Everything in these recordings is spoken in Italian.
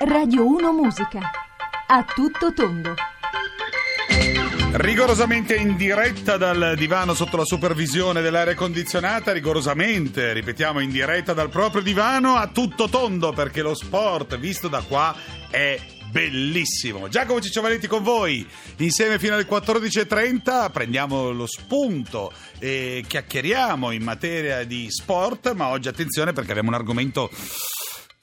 Radio 1 Musica. A tutto tondo. Rigorosamente in diretta dal divano sotto la supervisione dell'aria condizionata, rigorosamente, ripetiamo, in diretta dal proprio divano a tutto tondo, perché lo sport visto da qua è bellissimo. Giacomo Cicciovanetti con voi, insieme fino alle 14.30, prendiamo lo spunto e chiacchieriamo in materia di sport, ma oggi attenzione perché abbiamo un argomento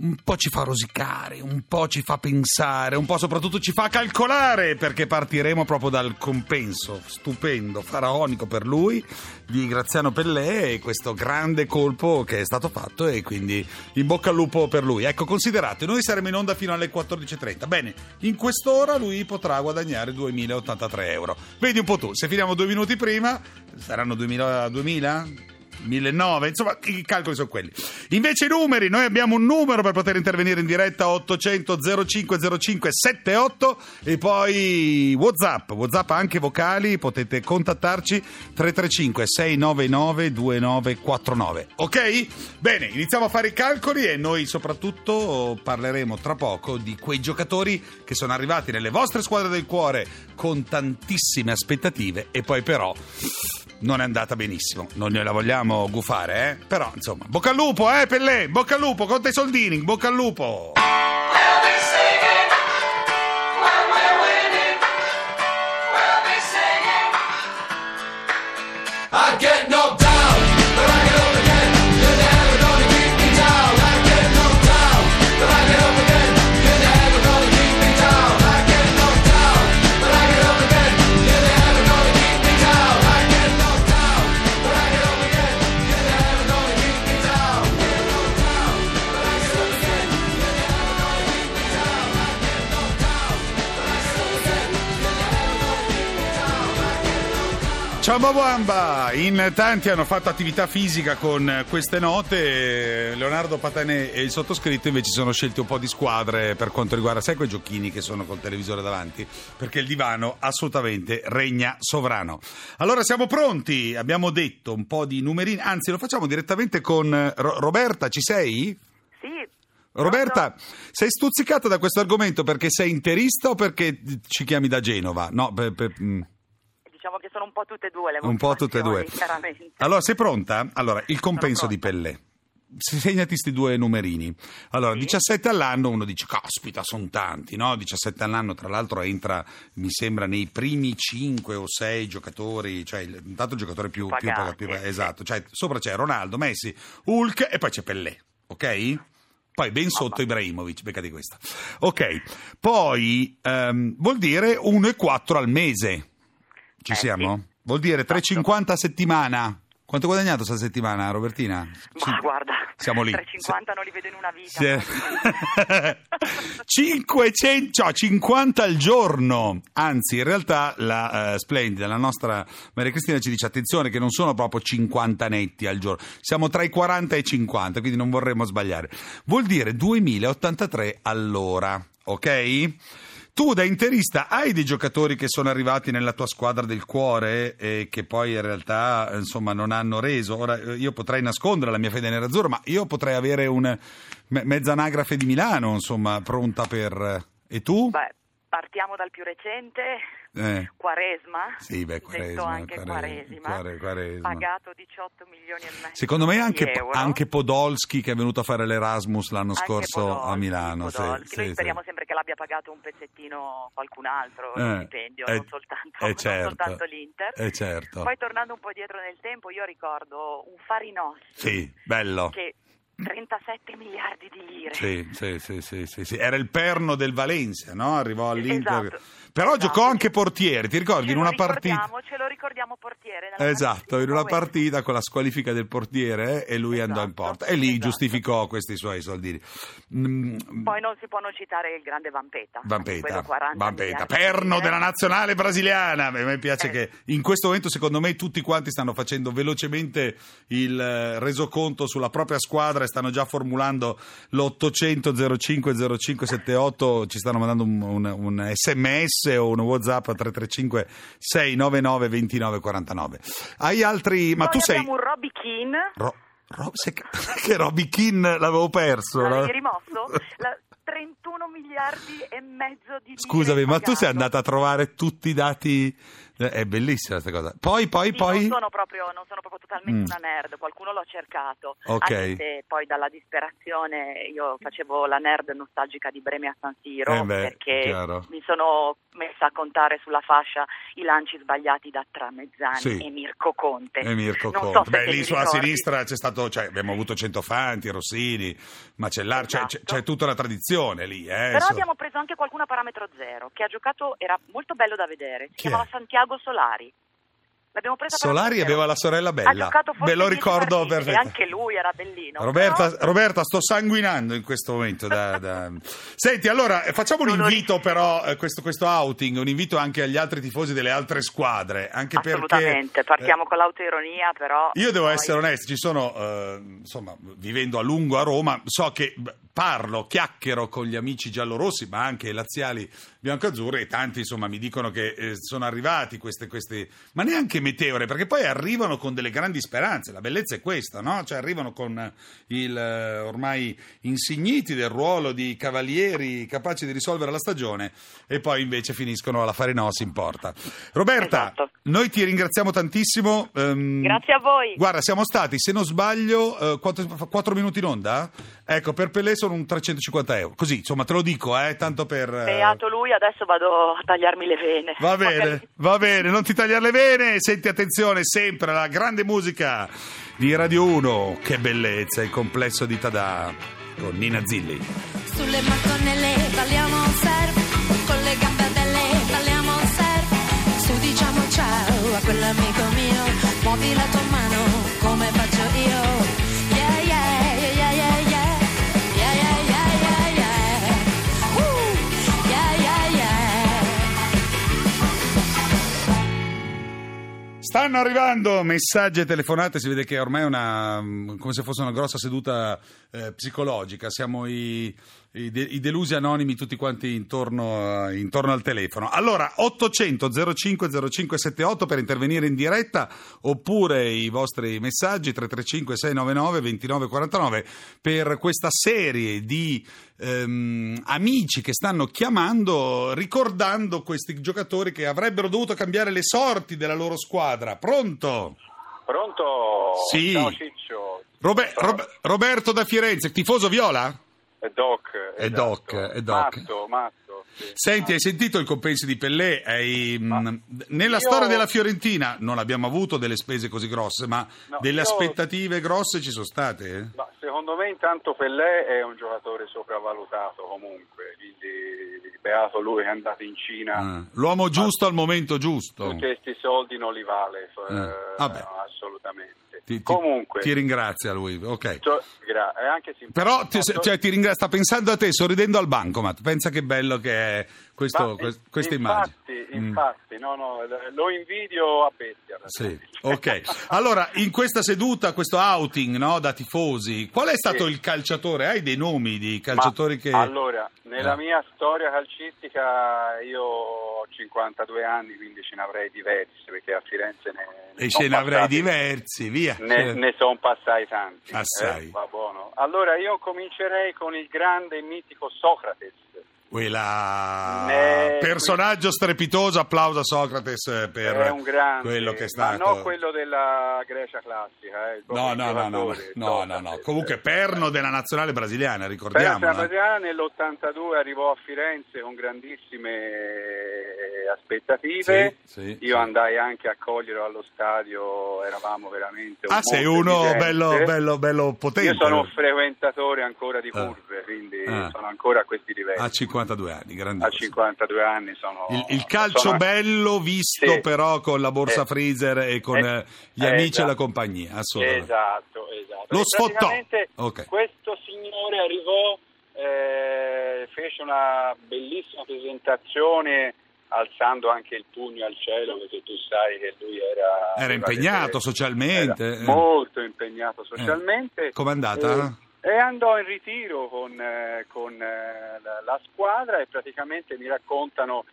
un po' ci fa rosicare, un po' ci fa pensare, un po' soprattutto ci fa calcolare perché partiremo proprio dal compenso stupendo, faraonico per lui di Graziano Pellè e questo grande colpo che è stato fatto e quindi in bocca al lupo per lui. Ecco, considerate, noi saremo in onda fino alle 14.30. Bene, in quest'ora lui potrà guadagnare 2.083 euro. Vedi un po' tu, se finiamo due minuti prima saranno 2.000? 2000? 1009, insomma i calcoli sono quelli. Invece i numeri, noi abbiamo un numero per poter intervenire in diretta 800 0505 78 e poi Whatsapp, Whatsapp anche vocali, potete contattarci 335 699 2949. Ok? Bene, iniziamo a fare i calcoli e noi soprattutto parleremo tra poco di quei giocatori che sono arrivati nelle vostre squadre del cuore con tantissime aspettative e poi però non è andata benissimo. Non gliela vogliamo gufare, eh? Però, insomma, bocca al lupo, eh, Pellè, bocca al lupo, conta i soldini, bocca al lupo. Ciao Babamba, in tanti hanno fatto attività fisica con queste note, Leonardo Patanè e il sottoscritto invece sono scelti un po' di squadre per quanto riguarda, sai quei giochini che sono col televisore davanti? Perché il divano assolutamente regna sovrano. Allora siamo pronti, abbiamo detto un po' di numerini, anzi lo facciamo direttamente con Ro- Roberta, ci sei? Sì, Roberta, sei stuzzicata da questo argomento perché sei interista o perché ci chiami da Genova? No, per- per- mm. Sono un po' tutte e due le Un po' tutte e due. chiaramente. Allora, sei pronta? Allora, il compenso di Pellè. Se- Segnati sti due numerini. Allora, 17 all'anno, uno dice, caspita, sono tanti, no? 17 all'anno, tra l'altro, entra, mi sembra, nei primi 5 o 6 giocatori, cioè, intanto il giocatore più, più più- sì. esatto, cioè, sopra c'è Ronaldo, Messi, Hulk e poi c'è Pellè, ok? Poi ben sotto Ibrahimovic, beccati questa. Ok, poi ehm, vuol dire 1,4 al mese. Ci Eh, siamo? sì. Vuol dire 3,50 a settimana. Quanto hai guadagnato questa settimana, Robertina? Ma guarda, siamo lì. 350 non li vedo in una vita. Sì. 500, cioè 50 al giorno. Anzi, in realtà la eh, splendida, la nostra Maria Cristina ci dice attenzione che non sono proprio 50 netti al giorno, siamo tra i 40 e i 50, quindi non vorremmo sbagliare. Vuol dire 2083 all'ora, ok? Tu da interista hai dei giocatori che sono arrivati nella tua squadra del cuore e che poi in realtà insomma non hanno reso. Ora eh, io potrei nascondere la mia fede nerazzurra, ma io potrei avere un me- mezza anagrafe di Milano, insomma, pronta per E tu? Beh, partiamo dal più recente, Eh. Quaresma. Sì, beh, Quaresma, anche Quare- Quaresima. Quare- Quaresma. Pagato 18 milioni e mezzo Secondo me anche, anche Podolski che è venuto a fare l'Erasmus l'anno Anche scorso Podolski, a Milano. sì, sì, Noi speriamo sempre che l'abbia pagato un pezzettino qualcun altro, Eh, stipendio, eh, non, soltanto, eh, non certo. soltanto l'Inter. Eh, certo. Poi tornando un po' dietro nel tempo, io ricordo un Farinossi Sì, bello. che 37 miliardi di lire. Sì, sì, sì, sì, sì. Era il perno del Valencia, no? Arrivò all'Inter. Esatto. Però Esatto. giocò anche portiere, ti ricordi? Ce in una partita. ricordiamo, Ce lo ricordiamo portiere. Esatto, in una partita con la squalifica del portiere eh, e lui andò in Esatto, porta e lì esatto. giustificò questi suoi soldini. Mm, Poi non si può non citare il grande Vampeta. Vampeta, quello 40 Vampeta, perno della nazionale brasiliana. A me piace Eh. che in questo momento, secondo me, tutti quanti stanno facendo velocemente il eh, resoconto sulla propria squadra stanno già formulando l'800 05 0578. Ci stanno mandando un, un- un sms o un whatsapp a 335 699 2949. Hai altri. Ma Poi tu sei. abbiamo un Robbie Keane. Ro- Ro- sai che, Robbie Keane l'avevo perso. L'avevi rimosso? La- 31 miliardi e mezzo di Scusami, ma tu sei pagato. andata a trovare tutti i dati. Eh, È bellissima questa cosa. Poi, poi, Sì, poi. Non sono proprio, non sono proprio totalmente Mm. una nerd, qualcuno l'ho cercato. Ok. Anche se poi dalla disperazione io facevo la nerd nostalgica di Bremi a San Siro Eh beh, perché chiaro. mi sono messa a contare sulla fascia i lanci sbagliati da Tramezzani Sì. e Mirko Conte. E Mirko Non so Conte. se Beh, lì sulla ricordi. sinistra c'è stato, cioè, abbiamo avuto Centofanti, Rossini, Macellar, c'è, c'è- Esatto. c'è tutta una tradizione lì. Eh, Però insomma. abbiamo preso anche qualcuno a parametro zero che ha giocato, era molto bello da vedere. Si Chi è? chiamava Santiago Solari. L'abbiamo preso a Solari aveva la sorella Ha bella. Me lo 10 ricordo perfettamente. Anche lui era bellino. Roberta, però- Roberta, sto sanguinando in questo momento. da- da- Senti, allora eh, facciamo un invito, però, eh, questo, questo outing, un invito anche agli altri tifosi delle altre squadre. Anche Assolutamente, perché, partiamo eh, con l'autoironia, però. Io devo poi- essere onesto, ci sono, eh, insomma, vivendo a lungo a Roma, so che parlo, chiacchiero con gli amici giallorossi, ma anche laziali biancazzurri e tanti, insomma, mi dicono che eh, sono arrivati queste, queste, ma neanche meteore, perché poi arrivano con delle grandi speranze, la bellezza è questa, no? Cioè arrivano con il eh, ormai insigniti del ruolo di cavalieri capaci di risolvere la stagione e poi invece finiscono alla Farenosi in porta. Roberta, Esatto. noi ti ringraziamo tantissimo. ehm, Grazie a voi. Guarda, siamo stati, se non sbaglio, eh, quattro, quattro minuti in onda? Ecco, per Pelé sono un 350 euro. Così, insomma, te lo dico, eh, tanto per... eh, Beato lui, adesso vado a tagliarmi le vene. Va bene, Magari- va bene, non ti tagliare le vene, senti attenzione sempre alla grande musica di Radio 1, che bellezza, il complesso di Tada con Nina Zilli. Sulle mattonelle balliamo surf, con le gambadelle balliamo surf. Su diciamo ciao a quell'amico mio, muovi la tua mano Stanno arrivando messaggi e telefonate, si vede che ormai è una, come se fosse una grossa seduta eh, psicologica, siamo i, i de- i delusi anonimi tutti quanti intorno, a- intorno al telefono. Allora, 800 05 0578 per intervenire in diretta oppure i vostri messaggi 335 699 2949 per questa serie di ehm, amici che stanno chiamando ricordando questi giocatori che avrebbero dovuto cambiare le sorti della loro squadra. Pronto? Pronto? Sì. Ciao Ciccio. Robe-. Rob- Roberto da Firenze, tifoso viola? È Doc. È esatto. Doc, è Doc. Matto, matto. Senti, hai sentito il compenso di Pellè? Hai, Ma mh, nella io- storia della Fiorentina non abbiamo avuto delle spese così grosse, ma No, delle io- aspettative grosse ci sono state? eh? Ma secondo me intanto Pellè è un giocatore sopravvalutato comunque, quindi beato lui è andato in Cina. Ah, L'uomo giusto al momento giusto. Tutti questi soldi non li vale, eh, Eh, assolutamente. Ti, comunque, ti ringrazia lui, ok. to- gra- è anche simpatico. Però ti, cioè, ti ringrazia, sta pensando a te, sorridendo al bancomat. Pensa che bello che è questo, Ma, que- eh, questa infatti, immagine. Mm. Infatti, no, no, lo invidio a bestia. Sì, ok. Allora, in questa seduta, questo outing no, da tifosi, qual è stato Sì. il calciatore? Hai dei nomi di Ma, calciatori che... Allora, nella Eh. mia storia calcistica io ho 52 anni, quindi ce ne avrei diversi, perché a Firenze ne, ne E ce ne avrei diversi, via. Ne, ne sono passati tanti. Assai. eh, va buono. Allora io comincerei con il grande e mitico Socrates. Quella... Ne- Personaggio strepitoso, applauso a Socrates per è un grande, quello che è ma stato... non quello della Grecia classica. Eh, No, no, no, no, no, no, no. Comunque perno della nazionale brasiliana, ricordiamo. Per la Brasiliana nell'82 arrivò a Firenze con grandissime aspettative. Sì, sì, Io sì. andai anche a coglierlo allo stadio, eravamo veramente un Ah, sei uno bello, bello, bello potente. Io sono un frequentatore ancora di Ah. curve, quindi Ah. sono ancora a questi livelli. A 52 anni, A grandissimo. 52 anni sono... Il, il calcio sono- bello visto Sì. però con la borsa Eh. freezer e con Eh. eh, gli Eh, amici e la esatto. compagnia, assolutamente. Esatto, esatto. Lo sfottò. praticamente Ok. Questo signore arrivò, eh, fece una bellissima presentazione alzando anche il pugno al cielo perché tu sai che lui era... Era impegnato socialmente, era eh. molto impegnato socialmente. Com'è andata? E, e andò in ritiro con, eh, con, eh, la, la squadra e praticamente mi raccontano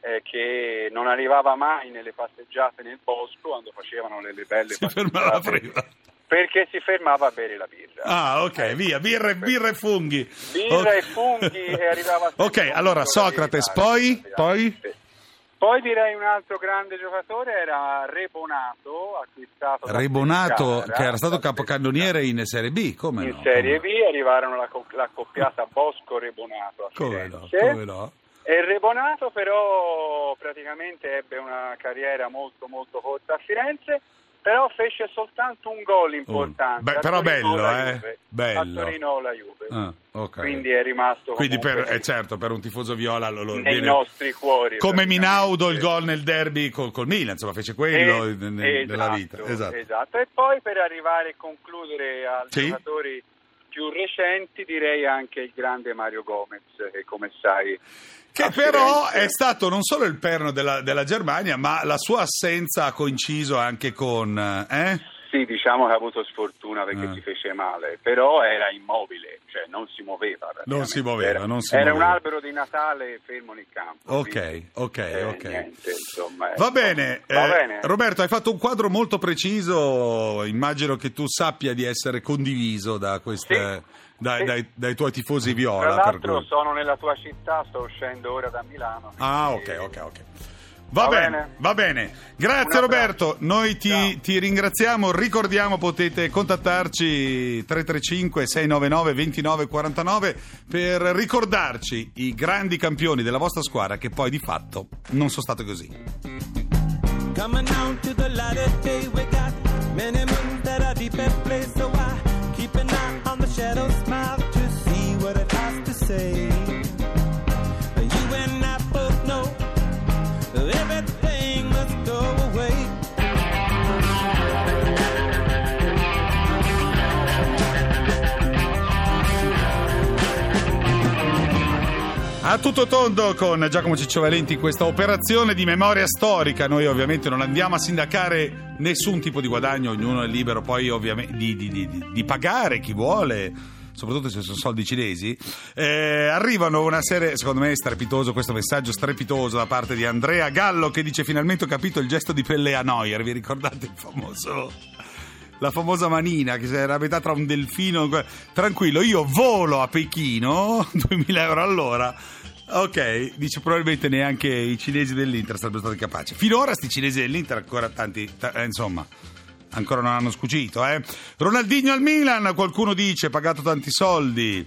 eh, che non arrivava mai nelle passeggiate nel bosco quando facevano le, le belle Si fermava prima. perché si fermava a bere la birra. Ah, ok, via, birra, e- birra e funghi. Birra Ok. e funghi e arrivava Ok, allora verità. poi? Poi? Poi direi un altro grande giocatore era Rebonato, acquistato Rebonato, Pescara, che era stato capocannoniere in Serie B, come in no? Serie B come- arrivarono la, co- la coppiata Bosco-Rebonato a Come no, come no? E Rebonato però praticamente ebbe una carriera molto molto corta a Firenze, però fece soltanto un gol importante. Beh, a però bello, la eh? Juve. Bello. A Torino la Juve. Ah, ok. Quindi è rimasto Quindi per, eh, certo, per un tifoso viola lo, lo nei viene- nostri cuori. come. Minaudo il gol nel derby col, col Milan, insomma, fece quello Eh, ne- ne- nella esatto, vita. Esatto. esatto. E poi per arrivare e concludere ai Sì. giocatori più recenti direi anche il grande Mario Gomez che come sai Che a però è stato non solo il perno della, della Germania, ma la sua assenza ha coinciso anche con... Eh? Sì, diciamo che ha avuto sfortuna perché Ah. si fece male, però era immobile, cioè non si muoveva. Non si muoveva, Era, non si era muoveva. un albero di Natale fermo nel campo. Ok, quindi, ok, eh, ok. niente, insomma, Va bene, Va eh, bene. Roberto, hai fatto un quadro molto preciso, immagino che tu sappia di essere condiviso da queste, Sì, dai, sì. dai- dai tuoi tifosi Tra viola. per l'altro sono nella tua città, sto uscendo ora da Milano. Ah, ok, ok, ok. Va, Va bene, bene. va bene. Grazie. Roberto, noi ti, ti ringraziamo, ricordiamo potete contattarci 335 699 2949 per ricordarci i grandi campioni della vostra squadra che poi di fatto non sono stati così. Coming down to the light of day, we got many moons that are deep in place. So I keep an eye on the shadow smile to see what it has to say. A tutto tondo con Giacomo Ciccio Valenti in questa operazione di memoria storica. Noi ovviamente non andiamo a sindacare nessun tipo di guadagno, ognuno è libero poi ovviamente di, di- di- di- pagare chi vuole. Soprattutto se sono soldi cinesi, Eh, arrivano una serie, secondo me, strepitoso questo messaggio strepitoso da parte di Andrea Gallo che dice: Finalmente ho capito il gesto di Pelle a Neuer. Vi ricordate il famoso la famosa manina che era a metà tra un delfino tranquillo io volo a Pechino 2000 euro all'ora ok dice probabilmente neanche i cinesi dell'Inter sarebbero stati capaci finora sti cinesi dell'Inter ancora tanti ta- eh, insomma ancora non hanno scucito eh. Ronaldinho al Milan qualcuno dice pagato tanti soldi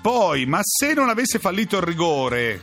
poi ma se non avesse fallito il rigore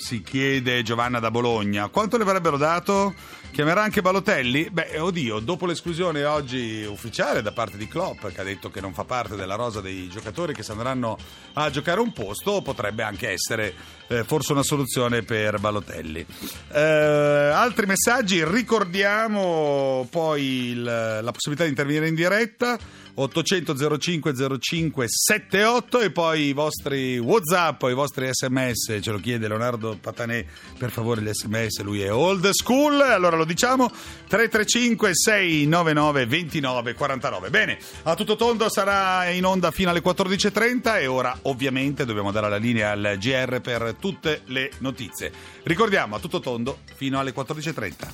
si chiede Giovanna da Bologna. Quanto le avrebbero dato? Chiamerà anche Balotelli? Beh, oddio, dopo l'esclusione oggi ufficiale da parte di Klopp, che ha detto che non fa parte della rosa dei giocatori che si andranno a giocare un posto, potrebbe anche essere eh, forse una soluzione per Balotelli. Eh, altri messaggi, ricordiamo poi il- la possibilità di intervenire in diretta. 800 05 05 78 e poi i vostri Whatsapp i vostri sms, ce lo chiede Leonardo Patanè, per favore gli sms, lui è old school, allora lo diciamo 335 699 29 49. Bene, a tutto tondo sarà in onda fino alle 14.30 e ora ovviamente dobbiamo dare la linea al GR per tutte le notizie. Ricordiamo a tutto tondo fino alle 14.30.